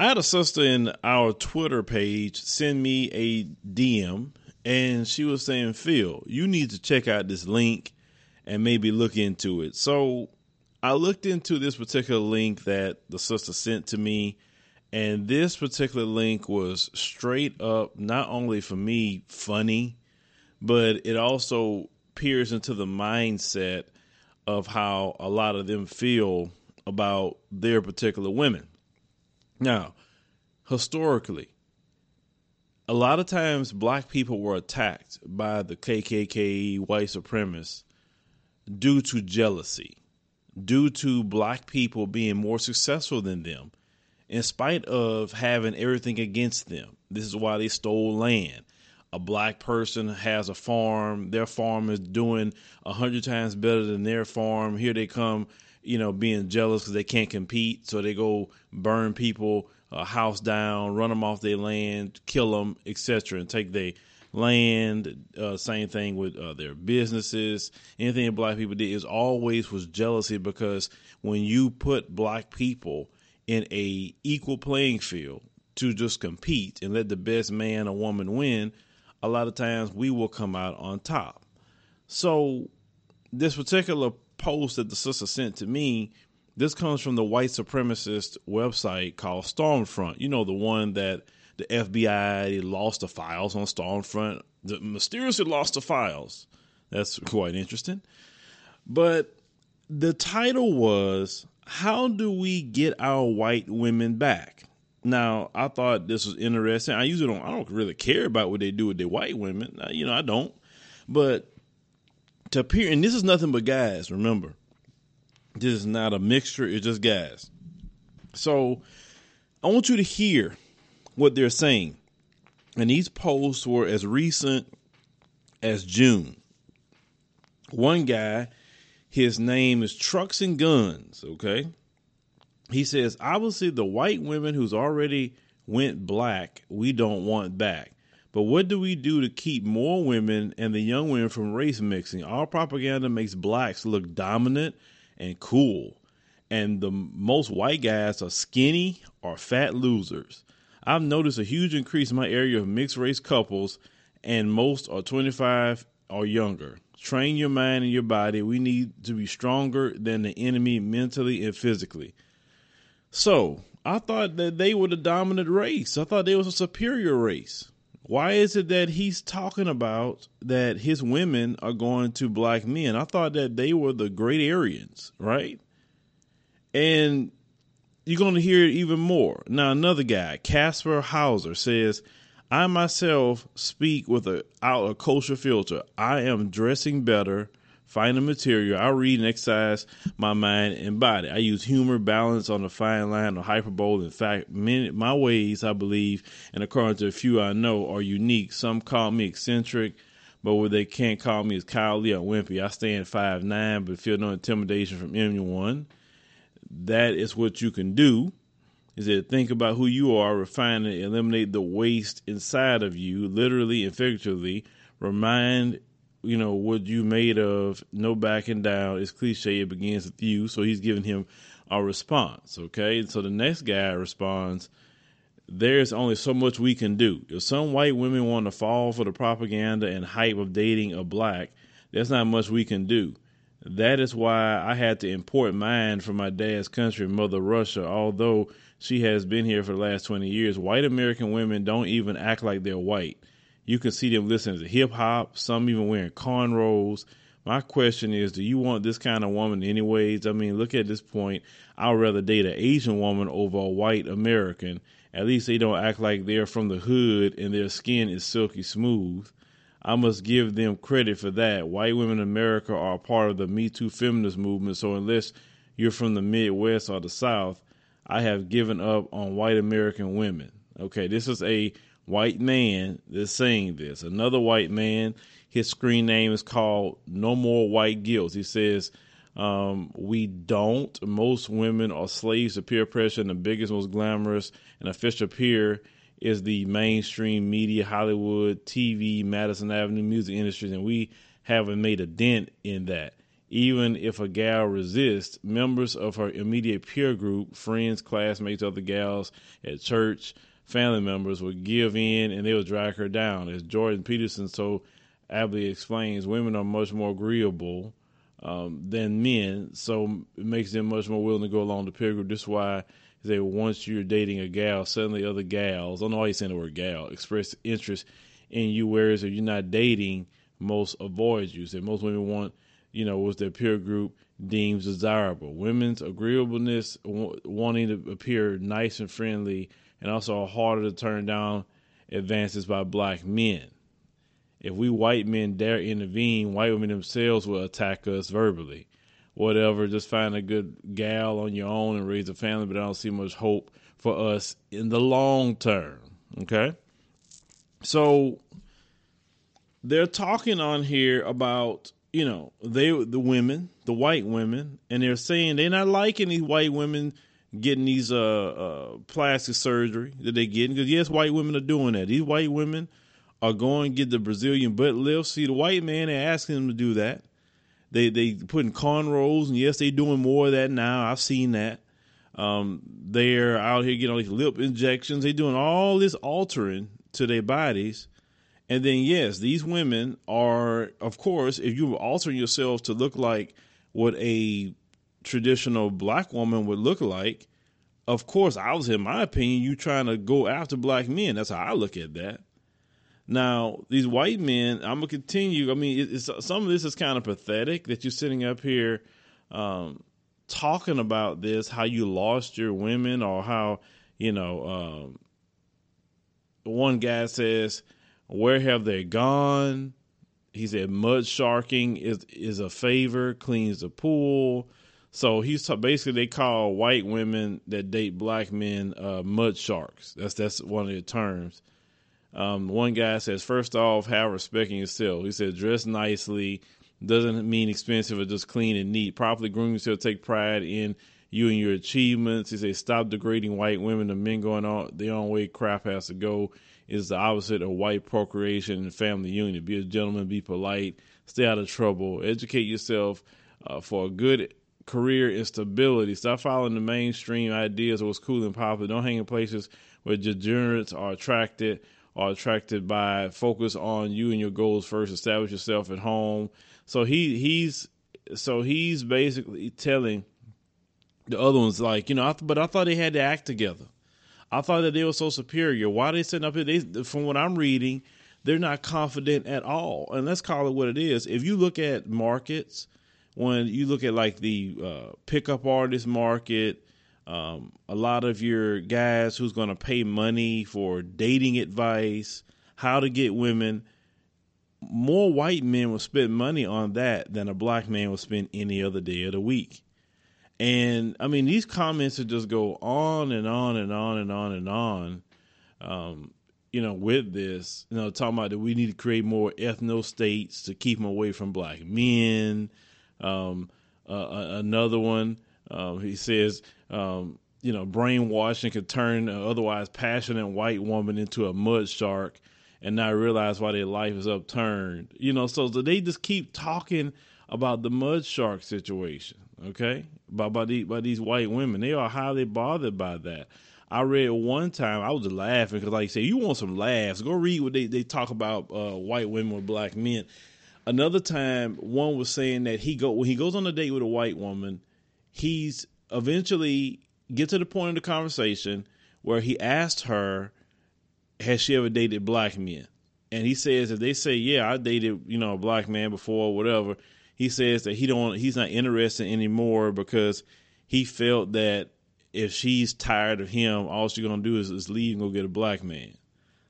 I had a sister in our Twitter page send me a DM, and she was saying, Phil, you need to check out this link and maybe look into it. So I looked into this particular link that the sister sent to me, and this particular link was straight up not only for me funny, but it also peers into the mindset of how a lot of them feel about their particular women. Now, historically, a lot of times black people were attacked by the KKK white supremacists due to jealousy, due to black people being more successful than them, in spite of having everything against them. This is why they stole land. A black person has a farm, their farm is doing a hundred times better than their farm. Here they come, you know, being jealous because they can't compete, so they go burn people a house down, run them off their land, kill them, etc., and take their land. Uh, same thing with uh, their businesses. Anything that black people did is always was jealousy because when you put black people in a equal playing field to just compete and let the best man or woman win, a lot of times we will come out on top. So this particular post that the sister sent to me this comes from the white supremacist website called Stormfront. You know, the one that the FBI lost the files on Stormfront, the mysteriously lost the files. That's quite interesting. But the title was How Do We Get Our White Women Back? Now, I thought this was interesting. I usually don't I don't really care about what they do with their white women. You know, I don't. But to appear and this is nothing but guys, remember. This is not a mixture, it's just gas. So I want you to hear what they're saying. And these posts were as recent as June. One guy, his name is Trucks and Guns, okay? He says, obviously the white women who's already went black, we don't want back. But what do we do to keep more women and the young women from race mixing? Our propaganda makes blacks look dominant and cool. And the most white guys are skinny or fat losers. I've noticed a huge increase in my area of mixed race couples, and most are 25 or younger. Train your mind and your body. We need to be stronger than the enemy mentally and physically. So, I thought that they were the dominant race. I thought they was a superior race. Why is it that he's talking about that his women are going to black men? I thought that they were the great Aryans, right? And you're going to hear it even more. Now, another guy, Casper Hauser, says, I myself speak with a out a kosher filter. I am dressing better find a material. I read and exercise my mind and body. I use humor, balance on the fine line of hyperbole. In fact, many, my ways, I believe, and according to a few I know, are unique. Some call me eccentric, but what they can't call me is cowardly or wimpy. I stand five nine, but feel no intimidation from anyone. That is what you can do. Is that think about who you are, refine it, eliminate the waste inside of you, literally and figuratively. Remind you know, what you made of, no backing down. It's cliche. It begins with you. So he's giving him a response. Okay. So the next guy responds, there's only so much we can do. If some white women want to fall for the propaganda and hype of dating a black, there's not much we can do. That is why I had to import mine from my dad's country, Mother Russia, although she has been here for the last 20 years. White American women don't even act like they're white. You can see them listening to hip hop, some even wearing cornrows. My question is, do you want this kind of woman anyways? I mean, look at this point. I'd rather date an Asian woman over a white American. At least they don't act like they're from the hood and their skin is silky smooth. I must give them credit for that. White women in America are a part of the Me Too feminist movement, so unless you're from the Midwest or the South, I have given up on white American women. Okay, this is a white man that's saying this. Another white man, his screen name is called No More White Guilt. He says, um, We don't. Most women are slaves to peer pressure, and the biggest, most glamorous and official peer is the mainstream media, Hollywood, TV, Madison Avenue music industries, and we haven't made a dent in that. Even if a gal resists, members of her immediate peer group, friends, classmates, other gals at church, family members would give in and they would drag her down. As Jordan Peterson so aptly explains, women are much more agreeable um, than men, so it makes them much more willing to go along the peer group. This is why they once you're dating a gal, suddenly other gals, I don't know why you saying the word gal, express interest in you, whereas if you're not dating, most avoid you. So most women want, you know, what their peer group deems desirable. Women's agreeableness, w- wanting to appear nice and friendly, and also harder to turn down advances by black men. If we white men dare intervene, white women themselves will attack us verbally. Whatever, just find a good gal on your own and raise a family, but I don't see much hope for us in the long term. Okay? So they're talking on here about you know they the women the white women and they're saying they're not liking these white women getting these uh, uh plastic surgery that they getting because yes white women are doing that. These white women are going to get the brazilian butt lift. See the white man they're asking them to do that. They they putting cornrows and yes they're doing more of that now. I've seen that. Um, they're out here getting all these lip injections. They're doing all this altering to their bodies. And then, yes, these women are, of course, if you're altering yourself to look like what a traditional black woman would look like, of course, I was, in my opinion, you trying to go after black men. That's how I look at that. Now, these white men, I'm gonna continue. I mean, some of this is kind of pathetic that you're sitting up here um, talking about this, how you lost your women, or how you know. Um, one guy says where have they gone? He said mud sharking is is a favor, cleans the pool. So he's t- basically they call white women that date black men uh, mud sharks. That's that's one of the terms. Um, one guy says, first off, have respect in yourself. He said, dress nicely doesn't mean expensive or just clean and neat. Properly groom yourself, take pride in you and your achievements. He said, stop degrading white women. The men going on their own way. Crap has to go is the opposite of white procreation and family union. Be a gentleman, be polite, stay out of trouble, educate yourself uh, for a good career and stability. Stop following the mainstream ideas of what's cool and popular. Don't hang in places where degenerates are attracted are attracted by. Focus on you and your goals first. Establish yourself at home. So he he's so he's basically telling the other ones like you know, I, but I thought they had to act together. I thought that they were so superior. Why are they sitting up here? They, from what I'm reading, they're not confident at all. And let's call it what it is. If you look at markets, when you look at like the uh, pickup artist market, um, a lot of your guys who's going to pay money for dating advice, how to get women, more white men will spend money on that than a black man will spend any other day of the week. And I mean, these comments would just go on and on and on and on and on. Um, you know, with this, you know, talking about that we need to create more ethno states to keep them away from black men. Um, uh, another one, um, he says, um, you know, brainwashing could turn an otherwise passionate white woman into a mud shark and not realize why their life is upturned. You know, so they just keep talking about the mud shark situation okay, by by, the, by these white women. They are highly bothered by that. I read one time, I was laughing because, like you say, you want some laughs. Go read what they, they talk about uh, white women with black men. Another time, one was saying that he go when he goes on a date with a white woman, he's eventually get to the point of the conversation where he asked her, "Has she ever dated black men?" And he says if they say, "Yeah, I dated you know a black man before, or whatever," he says that he don't he's not interested anymore because he felt that if she's tired of him, all she's gonna do is, is leave and go get a black man.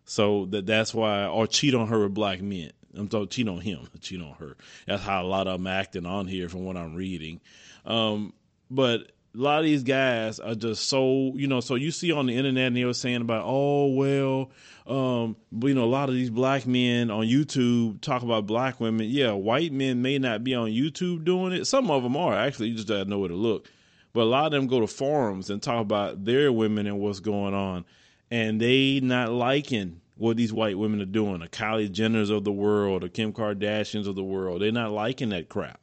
So that that's why, or cheat on her with black men. I'm talking cheat on him, cheat on her. That's how a lot of them acting on here, from what I'm reading. Um, but a lot of these guys are just so you know. So you see on the internet, and they were saying about, oh well, um, you know, a lot of these black men on YouTube talk about black women. Yeah, white men may not be on YouTube doing it. Some of them are actually. You just gotta know where to look. But a lot of them go to forums and talk about their women and what's going on, and they not liking what these white women are doing. The Kylie Jenners of the world, the Kim Kardashians of the world. They're not liking that crap.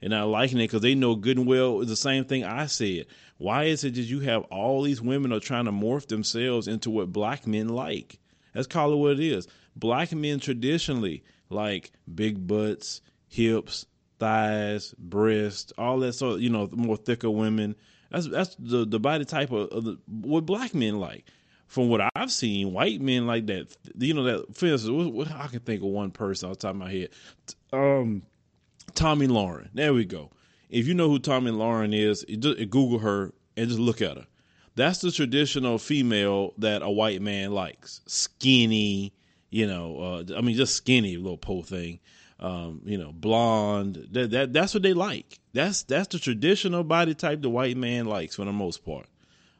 They're not liking it because they know good and well it's the same thing I said. Why is it that you have all these women are trying to morph themselves into what black men like? Let's call it what it is. Black men traditionally like big butts, hips, thighs, breasts, all that sort of, you know, more thicker women. That's that's the, the body type of, of the, what black men like. From what I've seen, white men like that. You know that. For instance, I can think of one person off the top of my head. Um, Tomi Lahren. There we go. If you know who Tomi Lahren is, just Google her and just look at her. That's the traditional female that a white man likes. Skinny, you know. Uh, I mean, just skinny little pole thing um, you know, blonde. That, that that's what they like. That's that's the traditional body type the white man likes for the most part.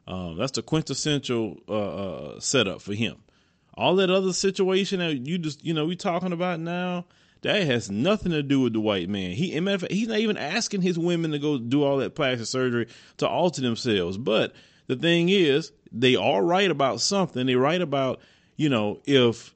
Um, that's the quintessential uh, uh, setup for him. All that other situation that you just you know we talking about now, that has nothing to do with the white man. He, in fact, he's not even asking his women to go do all that plastic surgery to alter themselves. But the thing is, they are right about something. They right about you know if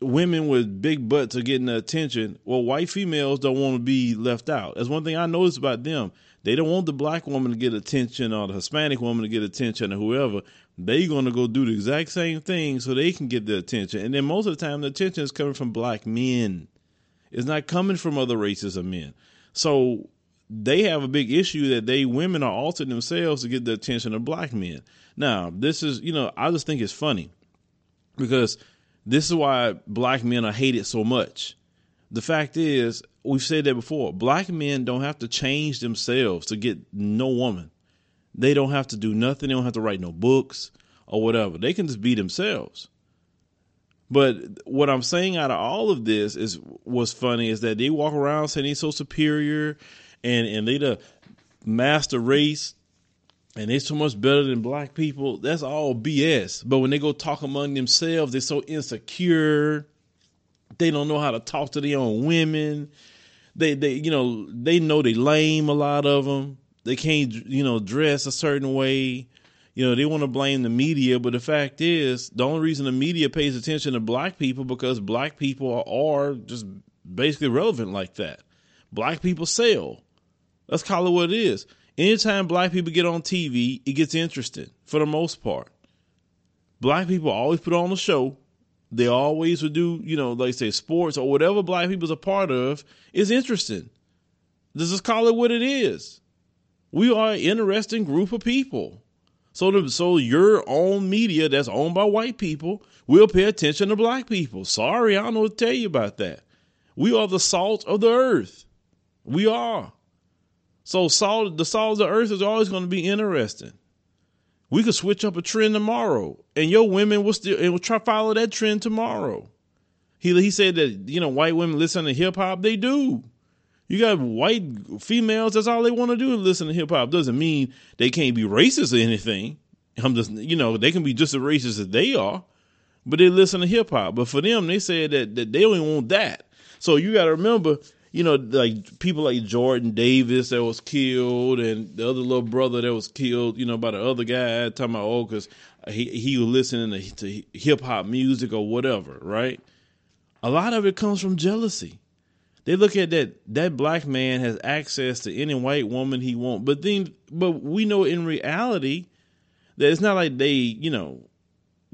women with big butts are getting the attention. Well, white females don't want to be left out. That's one thing I noticed about them. They don't want the black woman to get attention or the Hispanic woman to get attention or whoever. They're going to go do the exact same thing so they can get the attention. And then most of the time, the attention is coming from black men. It's not coming from other races of men. So they have a big issue that they women are altering themselves to get the attention of black men. Now, this is, you know, I just think it's funny because – this is why black men are hated so much. The fact is, we've said that before. Black men don't have to change themselves to get no woman. They don't have to do nothing. They don't have to write no books or whatever. They can just be themselves. But what I'm saying out of all of this is what's funny is that they walk around saying they're so superior and, and they the master race and they're so much better than black people. That's all BS. But when they go talk among themselves, they're so insecure. They don't know how to talk to their own women. They, they, you know, they know they lame. A lot of them. They can't, you know, dress a certain way. You know, they want to blame the media, but the fact is, the only reason the media pays attention to black people because black people are just basically relevant like that. Black people sell. Let's call it what it is anytime black people get on TV, it gets interesting for the most part. Black people always put on a show. They always would do, you know, like say sports or whatever black people's a part of is interesting. Let's just call it what it is. We are an interesting group of people. So, the, so your own media that's owned by white people will pay attention to black people. Sorry, I don't know what to tell you about that. We are the salt of the earth. We are. So salt, the salt of the earth is always going to be interesting. We could switch up a trend tomorrow, and your women will still and will try follow that trend tomorrow. He he said that you know white women listen to hip hop. They do. You got white females. That's all they want to do is listen to hip hop. Doesn't mean they can't be racist or anything. I'm just you know they can be just as racist as they are, but they listen to hip hop. But for them, they said that, that they don't want that. So you got to remember you know, like people like Jordan Davis that was killed, and the other little brother that was killed, you know, by the other guy talking about oh, because he he was listening to, to hip hop music or whatever, right? A lot of it comes from jealousy. They look at that that black man has access to any white woman he wants, but then, but we know in reality that it's not like they, you know,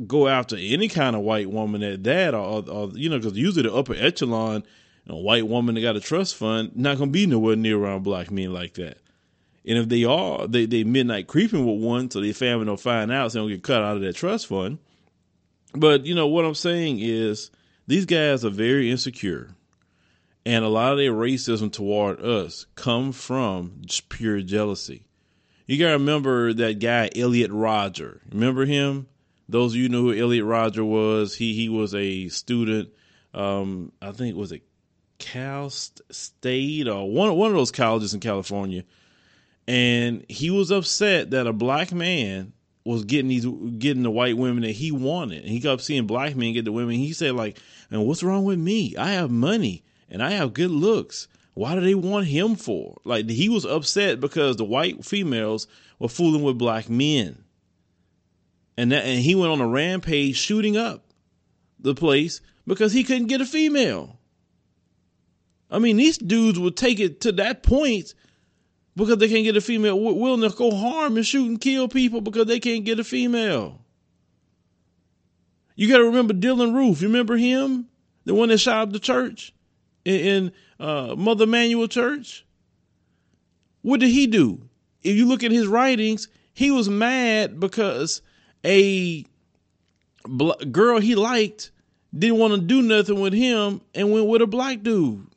go after any kind of white woman at that, or, or you know, because usually the upper echelon a white woman that got a trust fund not gonna be nowhere near around black men like that. And if they are, they they midnight creeping with one, so their family don't find out, so they don't get cut out of that trust fund. But you know what I'm saying is these guys are very insecure, and a lot of their racism toward us come from just pure jealousy. You gotta remember that guy Elliot Rodger. Remember him? Those of you know who Elliot Rodger was. He he was a student. Um, I think was it Cal State or one one of those colleges in California, and he was upset that a black man was getting these getting the white women that he wanted. And he kept seeing black men get the women. He said like, "And what's wrong with me? I have money and I have good looks. Why do they want him for?" Like he was upset because the white females were fooling with black men. And that, and he went on a rampage shooting up the place because he couldn't get a female. I mean, these dudes will take it to that point because they can't get a female, willing to go harm and shoot and kill people because they can't get a female. You got to remember Dylann Roof. You remember him, the one that shot up the church in, in uh, Mother Emanuel Church. What did he do? If you look at his writings, he was mad because a girl he liked didn't want to do nothing with him and went with a black dude.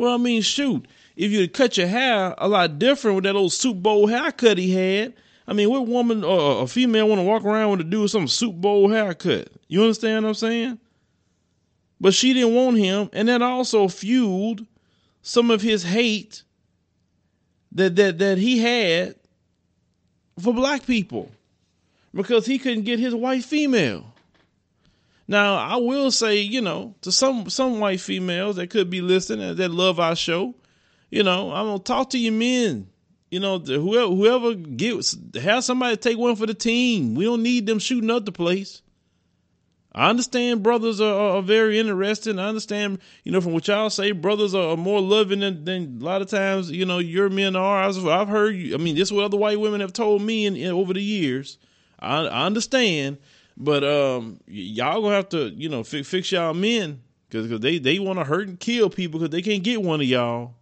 Well, I mean, shoot, if you cut your hair a lot different with that old soup bowl haircut he had, I mean, what woman or a female want to walk around with a dude with some soup bowl haircut? You understand what I'm saying? But she didn't want him, and that also fueled some of his hate that that that he had for black people because he couldn't get his white female. Now, I will say, you know, to some some white females that could be listening that love our show, you know, I'm gonna talk to you men. You know, whoever whoever gives have somebody take one for the team. We don't need them shooting up the place. I understand brothers are, are very interesting. I understand, you know, from what y'all say, brothers are more loving than, than a lot of times, you know, your men are. I've, heard, I mean, this is what other white women have told me in, in over the years. I, I understand, but um, y'all gonna have to, you know, fix, fix y'all men because they they want to hurt and kill people because they can't get one of y'all.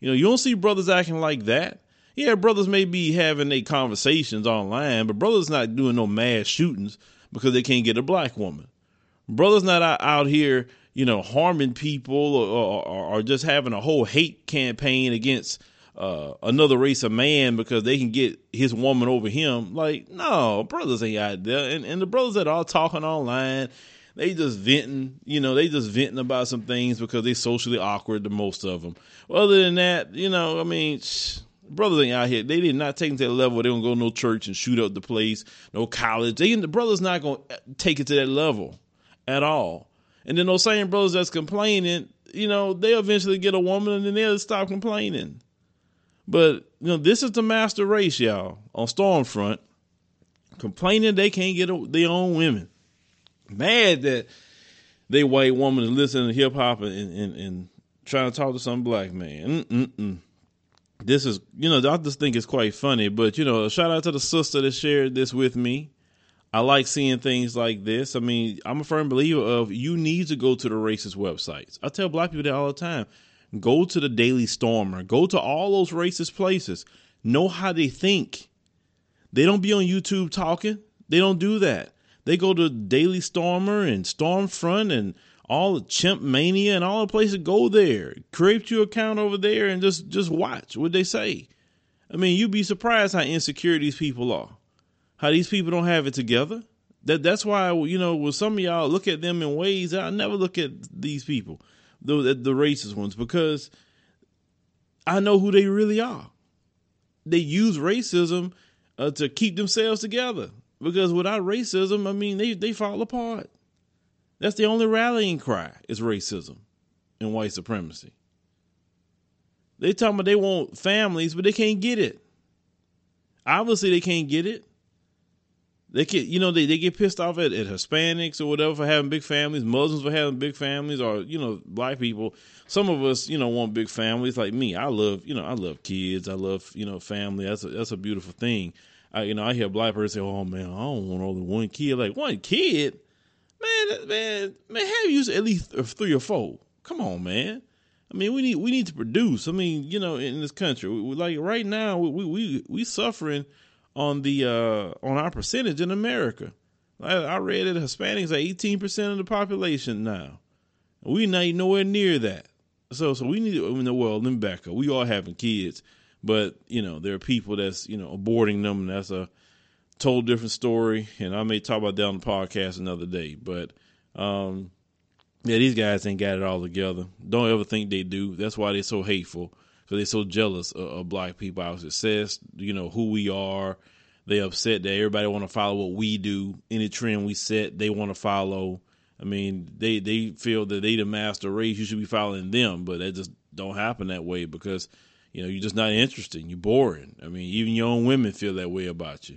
You know, you don't see brothers acting like that. Yeah, brothers may be having their conversations online, but brothers not doing no mass shootings because they can't get a black woman. Brothers not out, out here, you know, harming people or, or, or just having a whole hate campaign against uh, another race of man because they can get his woman over him. Like, no, brothers ain't out there. And, and the brothers that are talking online, they just venting, you know, they just venting about some things because they socially awkward to most of them. Well, other than that, you know, I mean, shh, brothers ain't out here. They did not take it to that level. They don't go to no church and shoot up the place, no college. They the brothers not gonna take it to that level at all. And then those same brothers that's complaining, you know, they eventually get a woman and then they'll stop complaining. But you know, this is the master race, y'all, on Stormfront, complaining they can't get their own women, mad that they white woman is listening to hip hop and, and, and trying to talk to some black man. Mm-mm-mm. This is, you know, I just think it's quite funny. But you know, shout out to the sister that shared this with me. I like seeing things like this. I mean, I'm a firm believer of you need to go to the racist websites. I tell black people that all the time. Go to the Daily Stormer. Go to all those racist places. Know how they think. They don't be on YouTube talking. They don't do that. They go to Daily Stormer and Stormfront and all the Chimp Mania and all the places. Go there. Create your account over there and just just watch what they say. I mean, you'd be surprised how insecure these people are. How these people don't have it together. That that's why you know with some of y'all look at them in ways I never look at these people the the racist ones because I know who they really are. They use racism uh, to keep themselves together because without racism, I mean they they fall apart. That's the only rallying cry is racism and white supremacy. They talking about they want families, but they can't get it. Obviously, they can't get it. They get, you know, they, they get pissed off at, at Hispanics or whatever for having big families, Muslims for having big families, or you know, black people. Some of us, you know, want big families. Like me, I love, you know, I love kids. I love, you know, family. That's a, that's a beautiful thing. I, you know, I hear black person say, "Oh man, I don't want only one kid." Like one kid, man, man, man, have you at least three or four? Come on, man. I mean, we need we need to produce. I mean, you know, in this country, we, like right now, we we we suffering on the uh, on our percentage in America. I, I read that Hispanics are eighteen percent of the population now. We not nowhere near that. So so we need to in the world in Becca. We all having kids, but you know there are people that's you know aborting them. And that's a total different story, and I may talk about that on the podcast another day. But um, yeah, these guys ain't got it all together. Don't ever think they do. That's why they're so hateful because they're so jealous of, of, black people, our success, you know, who we are. They upset that everybody want to follow what we do. Any trend we set, they want to follow. I mean, they they feel that they the master race. You should be following them, but that just don't happen that way because you know you're just not interesting. You're boring. I mean, even your own women feel that way about you.